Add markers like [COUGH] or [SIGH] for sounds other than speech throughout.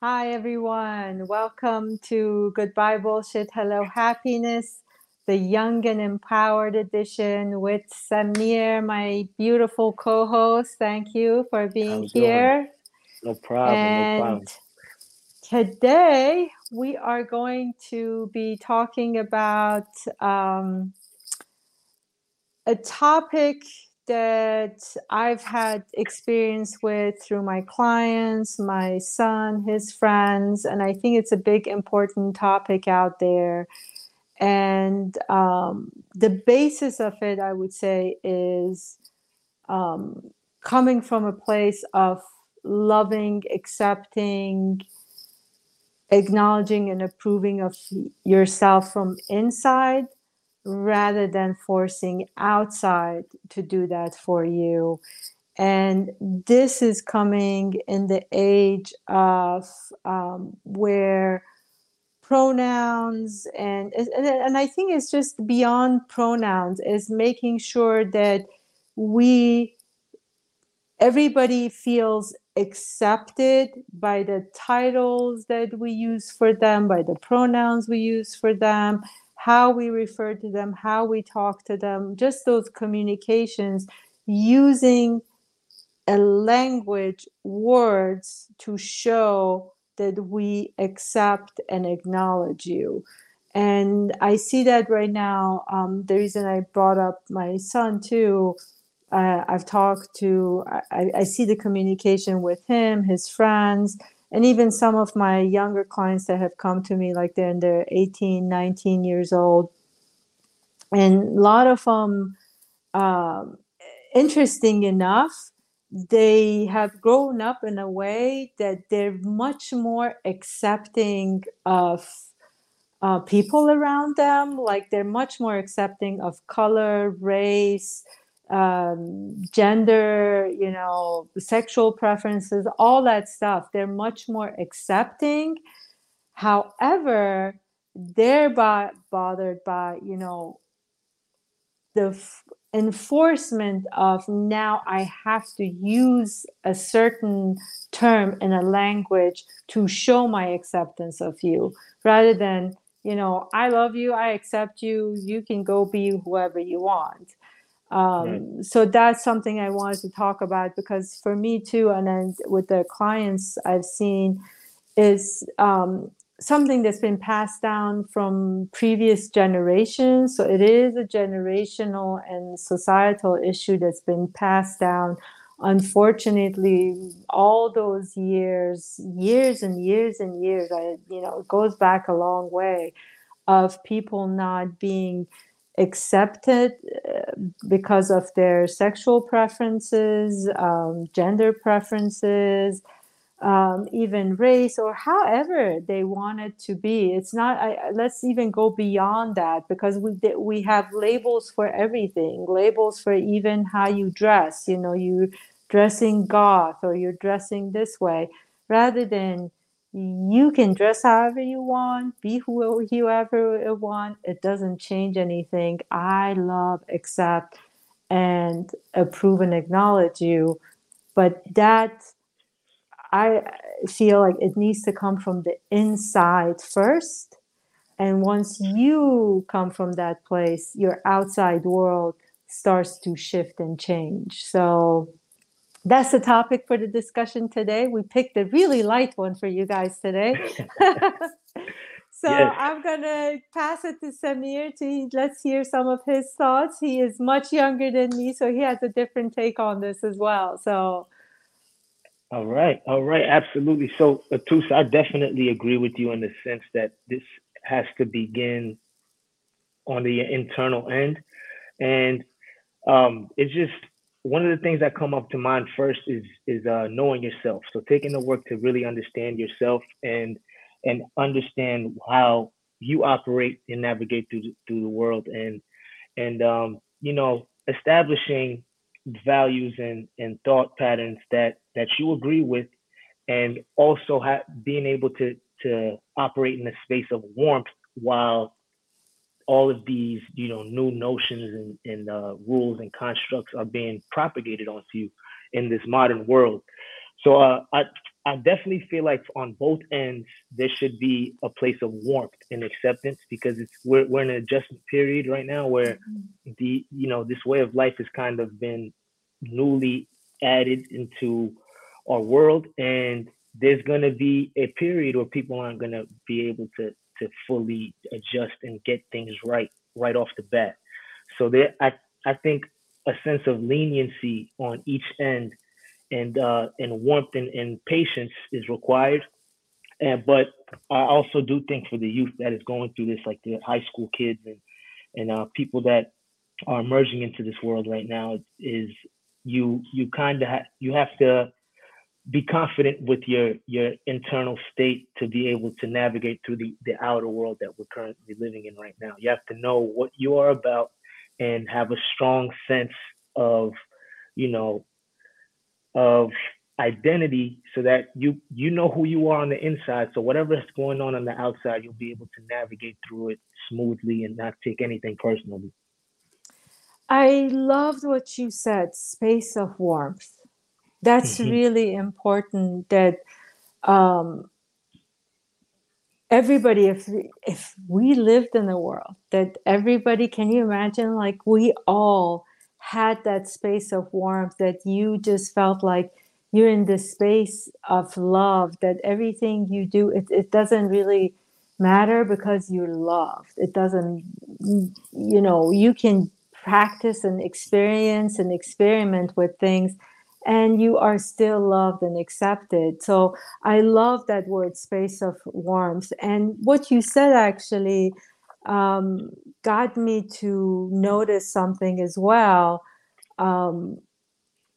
Hi, everyone. Welcome to Goodbye Bullshit, Hello Happiness, the Young and Empowered edition with Samir, my beautiful co host. Thank you for being here. No problem. And no problem. today we are going to be talking about um, a topic that I've had experience with through my clients, my son, his friends, and I think it's a big important topic out there. And um, the basis of it, I would say, is um, coming from a place of loving, accepting, acknowledging, and approving of yourself from inside rather than forcing outside to do that for you. And this is coming in the age of um, where pronouns and, and and I think it's just beyond pronouns is making sure that we everybody feels accepted by the titles that we use for them by the pronouns we use for them how we refer to them, how we talk to them, just those communications using a language, words to show that we accept and acknowledge you. And I see that right now. Um, the reason I brought up my son too, uh, I've talked to, I, I see the communication with him, his friends and even some of my younger clients that have come to me like they're in their 18 19 years old. And a lot of them um, interesting enough they have grown up in a way that they're much more accepting of uh, people around them. Like they're much more accepting of color race um, gender, you know, sexual preferences, all that stuff. They're much more accepting. However, they're by, bothered by, you know, the f- enforcement of now I have to use a certain term in a language to show my acceptance of you rather than, you know, I love you, I accept you, you can go be whoever you want um, right. so that's something i wanted to talk about because for me too and then with the clients i've seen is um, something that's been passed down from previous generations so it is a generational and societal issue that's been passed down unfortunately all those years years and years and years i you know it goes back a long way of people not being accepted uh, because of their sexual preferences, um, gender preferences, um, even race, or however they want it to be. It's not. I, let's even go beyond that because we we have labels for everything. Labels for even how you dress. You know, you dressing goth or you're dressing this way, rather than you can dress however you want, be whoever you want. It doesn't change anything. I love, accept, and approve and acknowledge you. But that, I feel like it needs to come from the inside first. And once you come from that place, your outside world starts to shift and change. So, that's the topic for the discussion today. We picked a really light one for you guys today. [LAUGHS] so yes. I'm gonna pass it to Samir to let's hear some of his thoughts. He is much younger than me, so he has a different take on this as well. So all right, all right, absolutely. So Atus, I definitely agree with you in the sense that this has to begin on the internal end. And um, it's just one of the things that come up to mind first is is uh, knowing yourself. So taking the work to really understand yourself and and understand how you operate and navigate through through the world and and um, you know establishing values and and thought patterns that that you agree with and also ha- being able to to operate in a space of warmth while all of these, you know, new notions and, and uh, rules and constructs are being propagated onto you in this modern world. So uh, I I definitely feel like on both ends there should be a place of warmth and acceptance because it's we're we're in an adjustment period right now where mm-hmm. the you know this way of life has kind of been newly added into our world and there's going to be a period where people aren't going to be able to to fully adjust and get things right right off the bat so there i i think a sense of leniency on each end and uh, and warmth and, and patience is required. And but I also do think for the youth that is going through this, like the high school kids and and uh, people that are emerging into this world right now, is you you kind of ha- you have to be confident with your your internal state to be able to navigate through the the outer world that we're currently living in right now. You have to know what you are about and have a strong sense of you know of identity so that you you know who you are on the inside. So whatever is going on on the outside you'll be able to navigate through it smoothly and not take anything personally. I loved what you said space of warmth that's mm-hmm. really important that um, everybody if if we lived in a world that everybody can you imagine like we all had that space of warmth that you just felt like you're in this space of love that everything you do it, it doesn't really matter because you're loved it doesn't you know you can practice and experience and experiment with things and you are still loved and accepted so i love that word space of warmth and what you said actually um, got me to notice something as well. Um,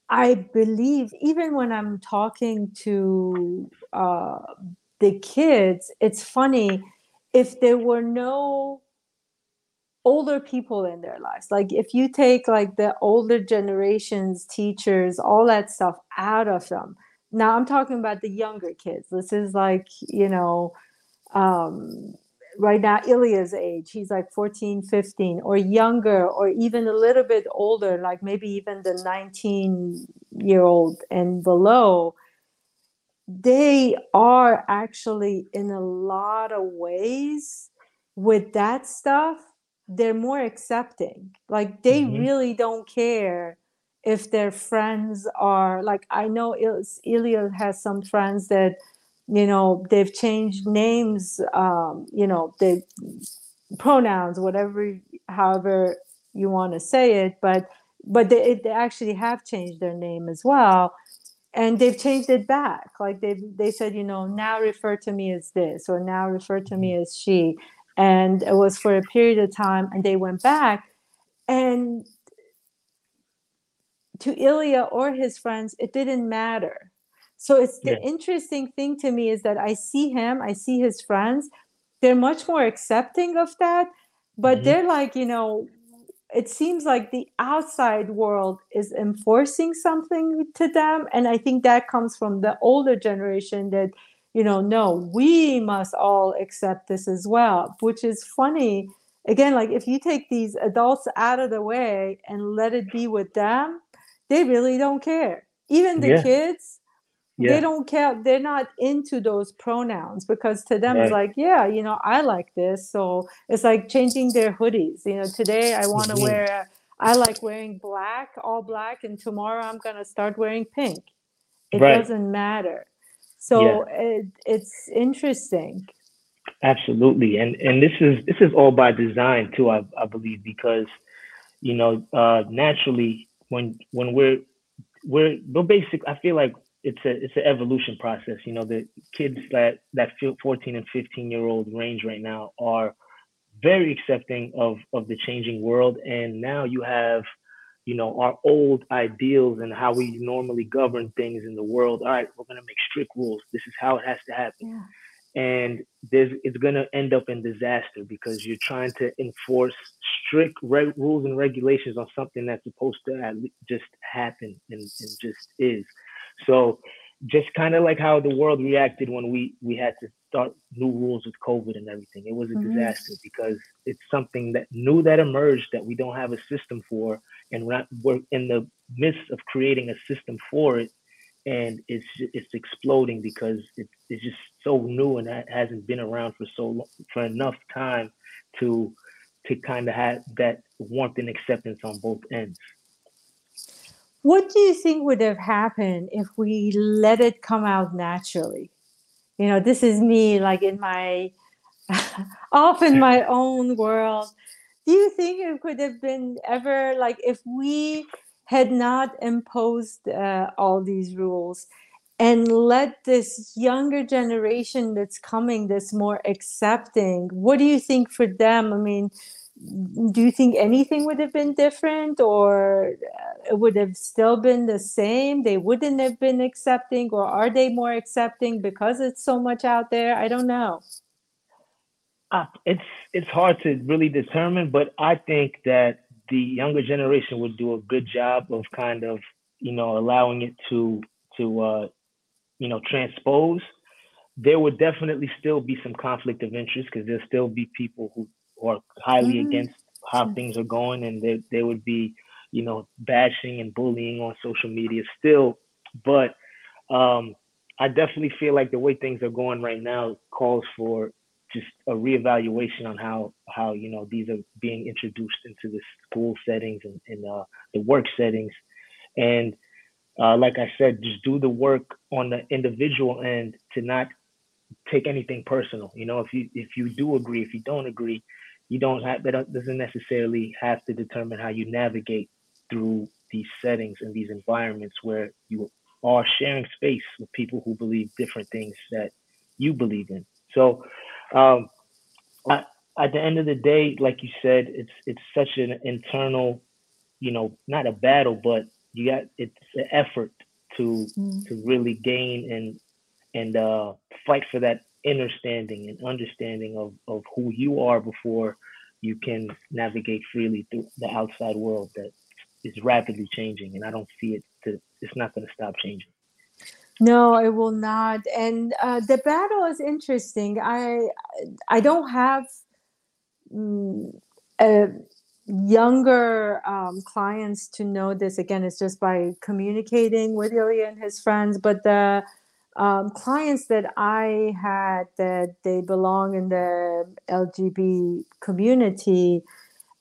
I believe even when I'm talking to uh, the kids, it's funny if there were no older people in their lives. Like if you take like the older generations teachers all that stuff out of them. Now i'm talking about the younger kids. This is like you know um right now Ilya's age, he's like 14, 15 or younger or even a little bit older, like maybe even the 19 year old and below, they are actually in a lot of ways with that stuff, they're more accepting. Like they mm-hmm. really don't care if their friends are like I know Ilya has some friends that you know they've changed names um, you know the pronouns whatever however you want to say it but but they, they actually have changed their name as well and they've changed it back like they they said you know now refer to me as this or now refer to me as she and it was for a period of time and they went back and to Ilya or his friends it didn't matter so it's the yeah. interesting thing to me is that I see him, I see his friends, they're much more accepting of that, but mm-hmm. they're like, you know, it seems like the outside world is enforcing something to them and i think that comes from the older generation that you know no we must all accept this as well which is funny again like if you take these adults out of the way and let it be with them they really don't care even the yeah. kids yeah. they don't care they're not into those pronouns because to them right. it's like yeah you know i like this so it's like changing their hoodies you know today i want to mm-hmm. wear i like wearing black all black and tomorrow i'm going to start wearing pink it right. doesn't matter so yeah. it, it's interesting absolutely and and this is this is all by design too i, I believe because you know uh naturally when when we're we're the basic i feel like it's a it's an evolution process. You know, the kids that that 14 and 15 year old range right now are very accepting of of the changing world, and now you have you know our old ideals and how we normally govern things in the world. All right, we're gonna make strict rules. This is how it has to happen. Yeah. And there's, it's going to end up in disaster because you're trying to enforce strict re- rules and regulations on something that's supposed to just happen and, and just is. So just kind of like how the world reacted when we we had to start new rules with COVID and everything. It was a mm-hmm. disaster because it's something that new that emerged that we don't have a system for, and we're, not, we're in the midst of creating a system for it. and it's it's exploding because it's it's just so new and that hasn't been around for so long, for enough time to to kind of have that warmth and acceptance on both ends. What do you think would have happened if we let it come out naturally? You know, this is me like in my [LAUGHS] off in my own world. Do you think it could have been ever like if we had not imposed uh, all these rules and let this younger generation that's coming that's more accepting what do you think for them i mean do you think anything would have been different or uh, it would have still been the same? They wouldn't have been accepting or are they more accepting because it's so much out there? I don't know. Uh, it's it's hard to really determine but i think that the younger generation would do a good job of kind of you know allowing it to to uh, you know transpose. There would definitely still be some conflict of interest because there'll still be people who are highly mm-hmm. against how things are going, and they, there would be, you know, bashing and bullying on social media still. But um, I definitely feel like the way things are going right now calls for just a reevaluation on how how you know these are being introduced into the school settings and, and uh, the work settings, and uh, like I said, just do the work on the individual end to not take anything personal. You know, if you if you do agree, if you don't agree, you don't have that doesn't necessarily have to determine how you navigate through these settings and these environments where you are sharing space with people who believe different things that you believe in. So, um, I, at the end of the day, like you said, it's it's such an internal, you know, not a battle, but you got it's an effort to mm. to really gain and and uh, fight for that understanding and understanding of, of who you are before you can navigate freely through the outside world that is rapidly changing and i don't see it to it's not going to stop changing. No it will not and uh, the battle is interesting. I i don't have mm, a younger um, clients to know this. Again it's just by communicating with ilya and his friends but the um, clients that I had that they belong in the LGBT community,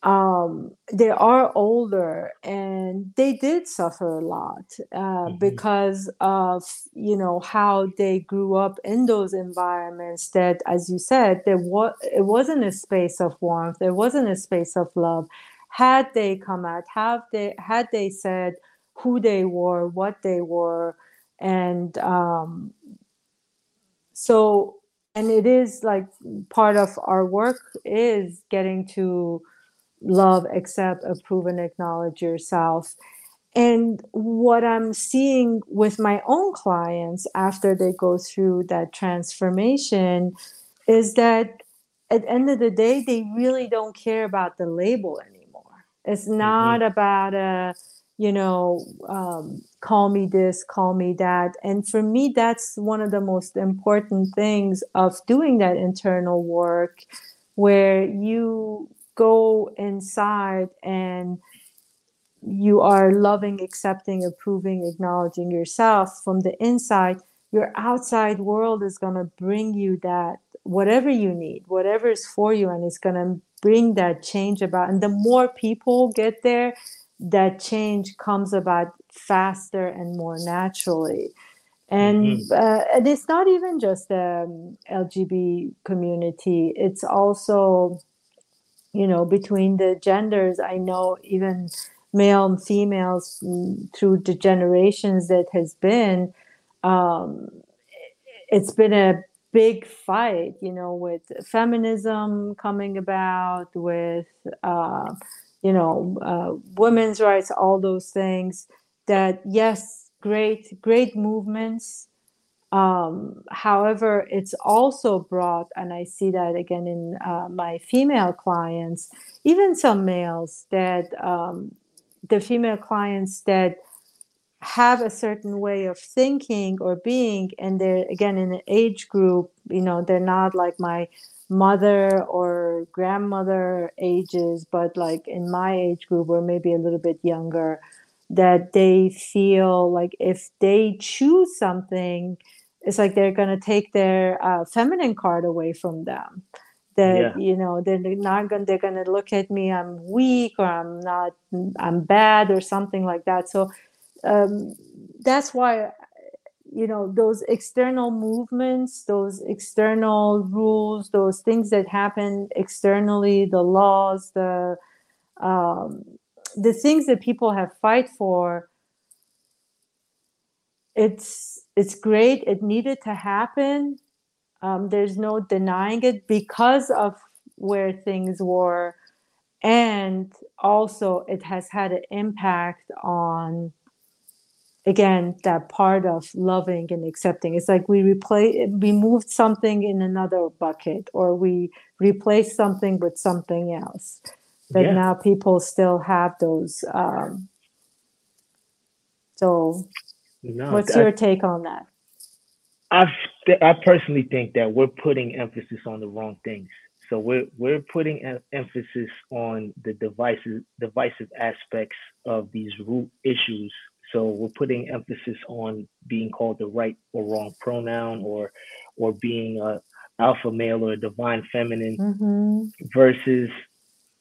um, they are older and they did suffer a lot uh, mm-hmm. because of you know how they grew up in those environments. That, as you said, there was it wasn't a space of warmth. There wasn't a space of love. Had they come out, have they had they said who they were, what they were and um, so and it is like part of our work is getting to love accept approve and acknowledge yourself and what i'm seeing with my own clients after they go through that transformation is that at the end of the day they really don't care about the label anymore it's mm-hmm. not mm-hmm. about a you know, um, call me this, call me that. And for me, that's one of the most important things of doing that internal work where you go inside and you are loving, accepting, approving, acknowledging yourself from the inside. Your outside world is going to bring you that whatever you need, whatever is for you, and it's going to bring that change about. And the more people get there, that change comes about faster and more naturally. And mm-hmm. uh, and it's not even just the um, lgb community. It's also you know between the genders. I know even male and females mm, through the generations that has been um, it's been a big fight you know with feminism coming about with uh, you know, uh, women's rights, all those things. That yes, great, great movements. Um, however, it's also brought, and I see that again in uh, my female clients, even some males that um, the female clients that have a certain way of thinking or being, and they're again in an age group, you know, they're not like my mother or grandmother ages, but like in my age group or maybe a little bit younger, that they feel like if they choose something it's like they're going to take their uh, feminine card away from them that yeah. you know they're not gonna they're going to look at me i'm weak or i'm not i'm bad or something like that so um, that's why you know those external movements those external rules those things that happen externally the laws the um, the things that people have fight for it's it's great. It needed to happen. Um, there's no denying it because of where things were. And also it has had an impact on again that part of loving and accepting. It's like we replace we moved something in another bucket or we replaced something with something else. That yeah. now people still have those um, so no, what's your take on that? I i personally think that we're putting emphasis on the wrong things. So we're we're putting em- emphasis on the devices divisive aspects of these root issues so we're putting emphasis on being called the right or wrong pronoun or or being a alpha male or a divine feminine mm-hmm. versus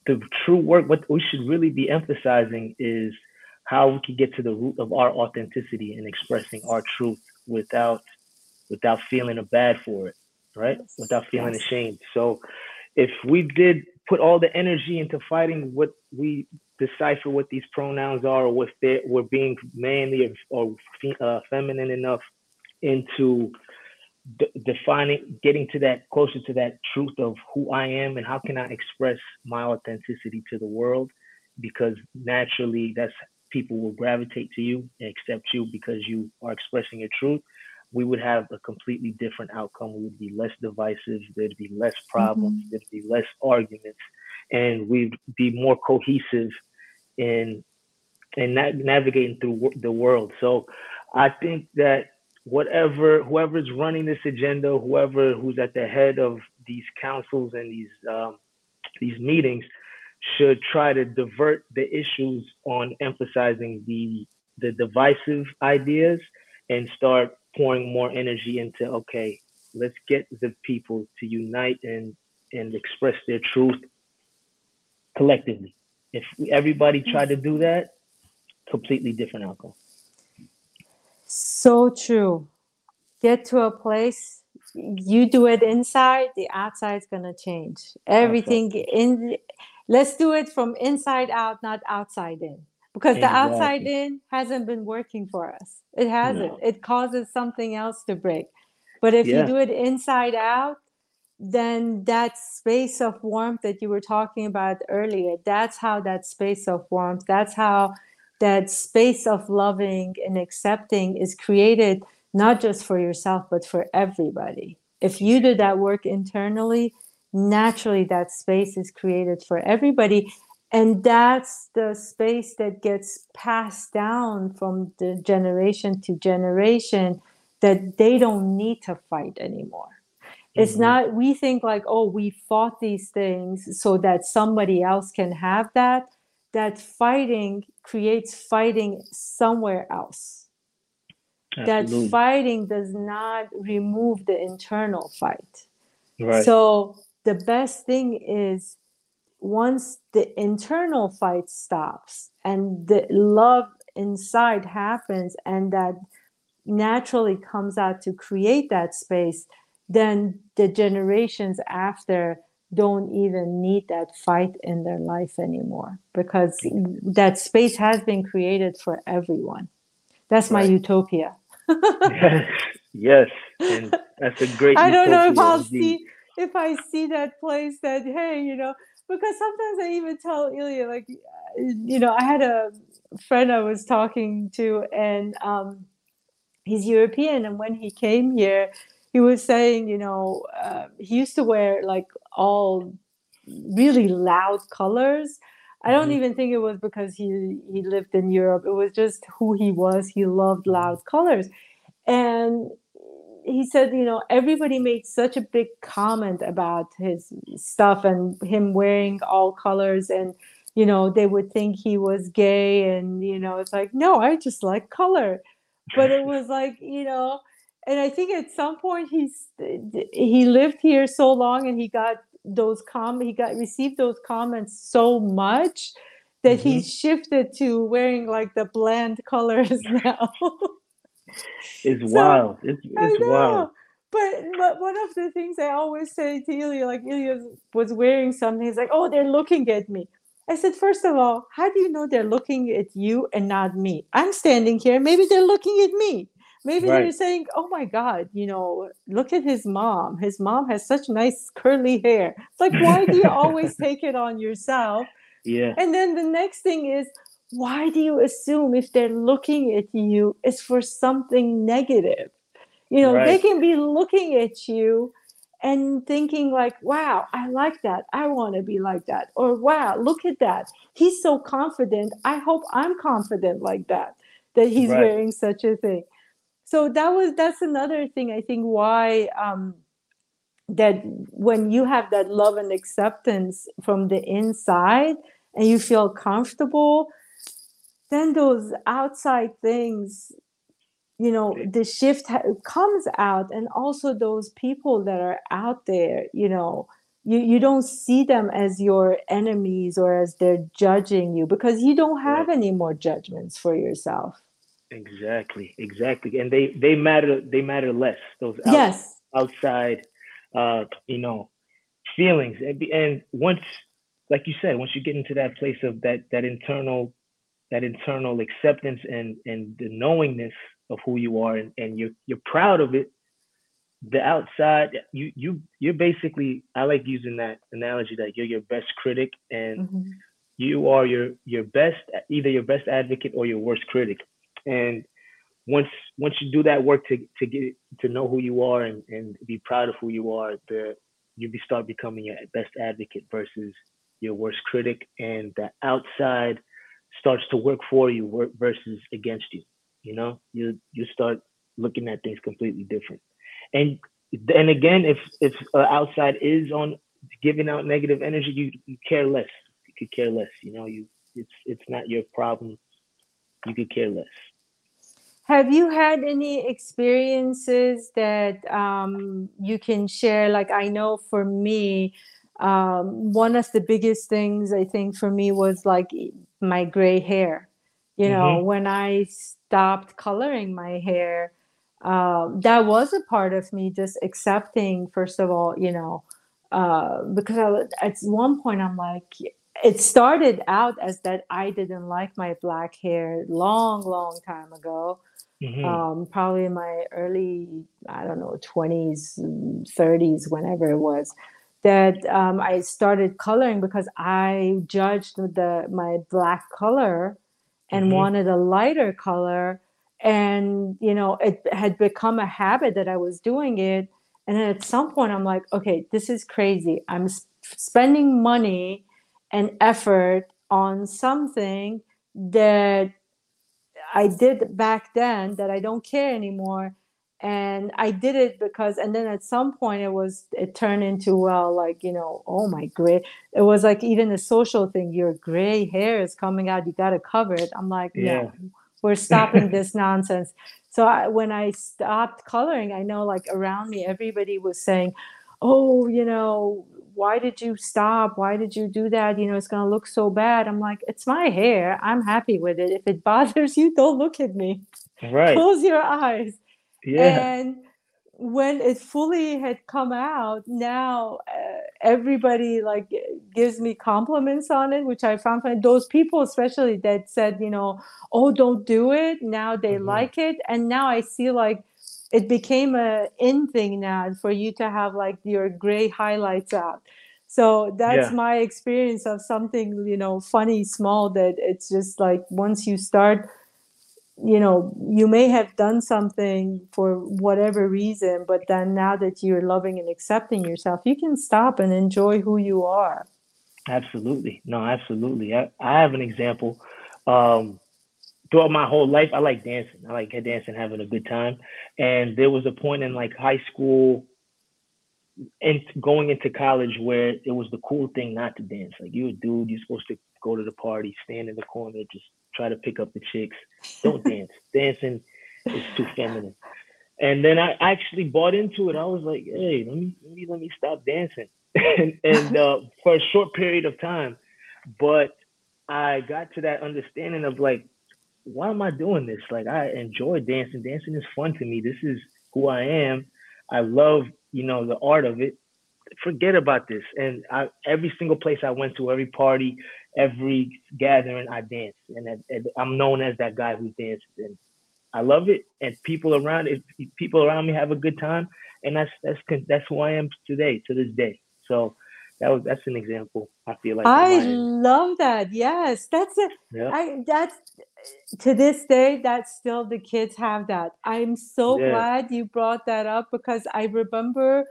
the true work what we should really be emphasizing is how we can get to the root of our authenticity and expressing our truth without without feeling bad for it right yes. without feeling yes. ashamed so if we did put all the energy into fighting what we decipher what these pronouns are or what they, we're being manly or, or uh, feminine enough into de- defining getting to that closer to that truth of who i am and how can i express my authenticity to the world? Because naturally that's people will gravitate to you and accept you because you are expressing your truth. We would have a completely different outcome. We would be less divisive. There'd be less problems. Mm-hmm. there'd be less arguments. And we'd be more cohesive in in na- navigating through the world. So I think that whatever whoever's running this agenda, whoever who's at the head of these councils and these um, these meetings, should try to divert the issues on emphasizing the the divisive ideas and start pouring more energy into okay, let's get the people to unite and and express their truth collectively. If everybody tried to do that, completely different outcome. So true. Get to a place you do it inside, the outside is gonna change. Everything in let's do it from inside out, not outside in. Because exactly. the outside in hasn't been working for us. It hasn't. No. It causes something else to break. But if yeah. you do it inside out, then that space of warmth that you were talking about earlier, that's how that space of warmth, that's how that space of loving and accepting is created, not just for yourself, but for everybody. If you do that work internally, naturally that space is created for everybody. And that's the space that gets passed down from the generation to generation that they don't need to fight anymore it's mm-hmm. not, we think like, oh, we fought these things so that somebody else can have that. That fighting creates fighting somewhere else. Absolutely. That fighting does not remove the internal fight. Right. So the best thing is once the internal fight stops and the love inside happens and that naturally comes out to create that space then the generations after don't even need that fight in their life anymore because that space has been created for everyone. That's my right. utopia. yes, yes, and that's a great. [LAUGHS] I don't know if I'll indeed. see if I see that place that hey, you know, because sometimes I even tell Ilya like, you know, I had a friend I was talking to, and um, he's European, and when he came here, he was saying, you know, uh, he used to wear like all really loud colors. I don't mm-hmm. even think it was because he he lived in Europe. It was just who he was. He loved mm-hmm. loud colors, and he said, you know, everybody made such a big comment about his stuff and him wearing all colors and you know they would think he was gay and you know it's like no i just like color but it [LAUGHS] was like you know and i think at some point he's he lived here so long and he got those com he got received those comments so much that mm-hmm. he shifted to wearing like the bland colors now [LAUGHS] it's so, wild it's, it's wild but but one of the things I always say to Ilya, like Ilya was wearing something, he's like, oh, they're looking at me. I said, first of all, how do you know they're looking at you and not me? I'm standing here. Maybe they're looking at me. Maybe right. they're saying, oh my God, you know, look at his mom. His mom has such nice curly hair. It's like, why do you always [LAUGHS] take it on yourself? Yeah. And then the next thing is, why do you assume if they're looking at you, it's for something negative? You know, right. they can be looking at you and thinking like wow i like that i want to be like that or wow look at that he's so confident i hope i'm confident like that that he's right. wearing such a thing so that was that's another thing i think why um that when you have that love and acceptance from the inside and you feel comfortable then those outside things you know the shift ha- comes out and also those people that are out there you know you you don't see them as your enemies or as they're judging you because you don't have any more judgments for yourself exactly exactly. And they they matter they matter less those out, yes. outside uh you know feelings. And, and once like you said once you get into that place of that that internal that internal acceptance and and the knowingness of who you are and, and you're you're proud of it the outside you you you're basically i like using that analogy that you're your best critic and mm-hmm. you are your your best either your best advocate or your worst critic and once once you do that work to to get to know who you are and, and be proud of who you are the you start becoming your best advocate versus your worst critic and the outside starts to work for you versus against you you know, you you start looking at things completely different. And and again, if if uh, outside is on giving out negative energy, you, you care less. You could care less. You know, you it's it's not your problem. You could care less. Have you had any experiences that um, you can share? Like I know for me, um, one of the biggest things I think for me was like my gray hair. You know, mm-hmm. when I stopped coloring my hair, uh, that was a part of me just accepting, first of all, you know, uh, because I, at one point I'm like, it started out as that I didn't like my black hair long, long time ago. Mm-hmm. Um, probably in my early, I don't know, 20s, 30s, whenever it was, that um, I started coloring because I judged the my black color and mm-hmm. wanted a lighter color and you know it had become a habit that i was doing it and then at some point i'm like okay this is crazy i'm sp- spending money and effort on something that i did back then that i don't care anymore. And i did it because and then at some point it was it turned into well like you know oh my gray it was like even a social thing your gray hair is coming out you got to cover it. I'm like yeah. no, we're stopping [LAUGHS] this nonsense. So I, when i stopped coloring i know like around me everybody was saying oh you know why did you stop? Why did you do that? You know it's going to look so bad. I'm like it's my hair. I'm happy with it. If it [LAUGHS] bothers you don't look at me. Right. Close your eyes. Yeah. And when it fully had come out, now uh, everybody like gives me compliments on it, which I found funny. Those people, especially that said, you know, oh, don't do it. Now they mm-hmm. like it, and now I see like it became a in thing now for you to have like your gray highlights out. So that's yeah. my experience of something, you know, funny, small. That it's just like once you start you know you may have done something for whatever reason but then now that you're loving and accepting yourself you can stop and enjoy who you are absolutely no absolutely i, I have an example um, throughout my whole life i like dancing i like dancing having a good time and there was a point in like high school and going into college where it was the cool thing not to dance like you're a dude you're supposed to go to the party, stand in the corner, just try to pick up the chicks. Don't dance. [LAUGHS] Dancing is too feminine. And then I actually bought into it. I was like, hey, let me let me let me stop dancing. [LAUGHS] and, and uh, for a short period of time. But I got to that understanding of like, why am I doing this? Like I enjoy dancing. Dancing is fun to me. This is who I am. I love, you know, the art of it. Forget about this. And I, every single place I went to, every party, every gathering, I danced, and, and I'm known as that guy who dances. And I love it. And people around, if people around me have a good time, and that's that's that's who I am today, to this day. So that was that's an example. I feel like I love that. Yes, that's it. Yeah. I that's to this day that still the kids have that. I'm so yeah. glad you brought that up because I remember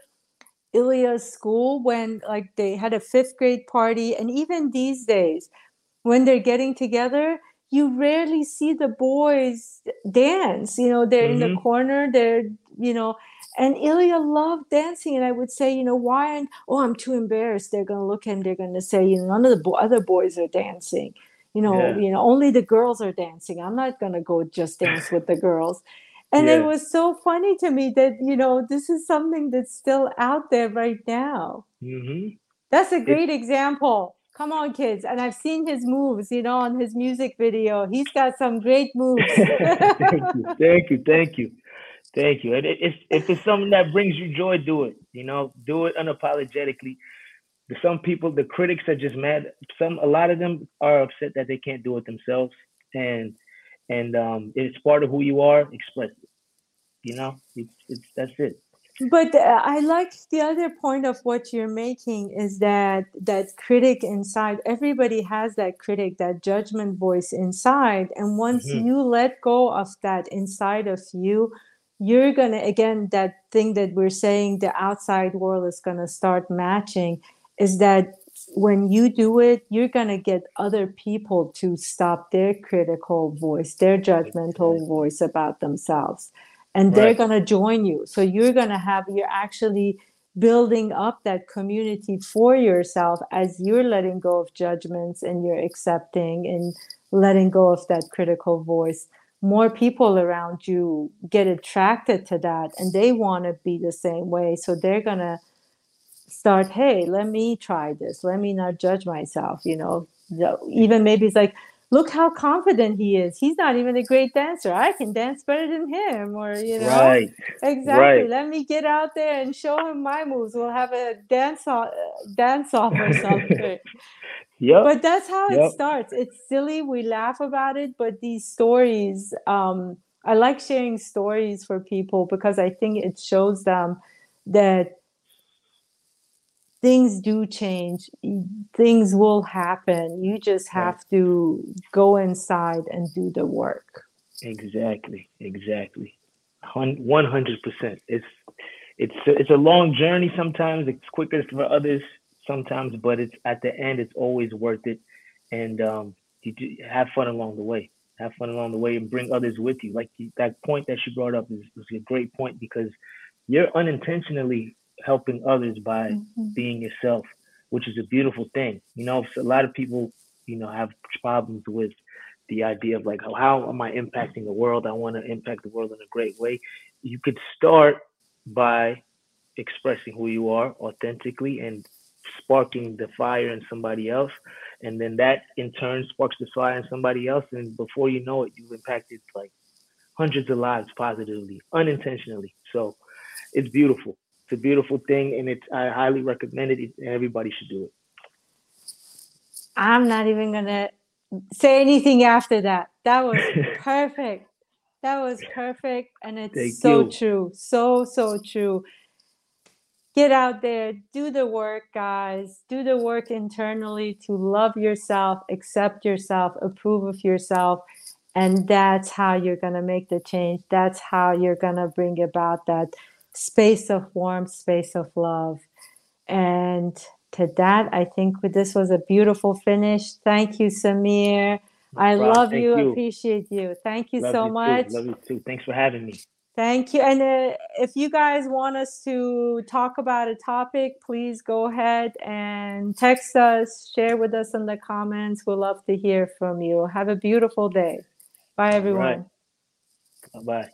Ilya's school when like they had a fifth grade party, and even these days when they're getting together, you rarely see the boys dance. You know, they're mm-hmm. in the mm-hmm. corner, they're you know and Ilya loved dancing, and I would say, you know, why? And oh, I'm too embarrassed. They're going to look and they're going to say, you know, none of the bo- other boys are dancing. You know, yeah. you know, only the girls are dancing. I'm not going to go just [LAUGHS] dance with the girls. And yeah. it was so funny to me that you know this is something that's still out there right now. Mm-hmm. That's a great it, example. Come on, kids! And I've seen his moves. You know, on his music video, he's got some great moves. [LAUGHS] [LAUGHS] thank you, thank you, thank you. Thank you. If, if it's something that brings you joy, do it. You know, do it unapologetically. Some people, the critics are just mad. Some, a lot of them are upset that they can't do it themselves, and and um, it's part of who you are. Express it. You know, it's, it's that's it. But uh, I like the other point of what you're making is that that critic inside. Everybody has that critic, that judgment voice inside, and once mm-hmm. you let go of that inside of you, you're going to again that thing that we're saying the outside world is going to start matching is that when you do it you're going to get other people to stop their critical voice their judgmental voice about themselves. And they're right. going to join you. So you're going to have you're actually building up that community for yourself as you're letting go of judgments and you're accepting and letting go of that critical voice. More people around you get attracted to that and they want to be the same way. So they're going to start hey let me try this. Let me not judge myself you know? Even maybe it's like look how confident he is. He's not even a great dancer. I can dance better than him or you know? Right. Exactly. Right. let me get out there and show him my moves. We'll have a dance off dance off or something. [LAUGHS] Yeah but that's how yep. it starts. It's silly. We laugh about it but these stories um i like sharing stories for people because i think it shows them that things do change things will happen you just have right. to go inside and do the work exactly exactly 100% it's it's it's a long journey sometimes it's quicker for others sometimes, but it's at the end, it's always worth it. And um, you have fun along the way. Have fun along the way and bring others with you. Like that point that she brought up is, is a great point because you're unintentionally helping others by mm-hmm. being yourself, which is a beautiful thing. You know, a lot of people, you know, have problems with the idea of like, how am I impacting the world? I want to impact the world in a great way. You could start by expressing who you are authentically and sparking the fire in somebody else and then that in turn sparks the fire in somebody else and before you know it you've impacted like hundreds of lives positively unintentionally so it's beautiful it's a beautiful thing and it's i highly recommend it and everybody should do it i'm not even gonna say anything after that that was [LAUGHS] perfect that was perfect and it's Thank so you. true so so true get out there, do the work, guys. Do the work internally to love yourself, accept yourself, approve of yourself. And that's how you're going to make the change. That's how you're going to bring about that space of warmth, space of love. And to that, I think this was a beautiful finish. Thank you, Samir. I wow, love you, you, appreciate you. Thank you love so you much. Too. Love you too. Thanks for having me. Thank you. And uh, if you guys want us to talk about a topic, please go ahead and text us, share with us in the comments. We love to hear from you. Have a beautiful day. Bye, everyone. Right. Bye bye.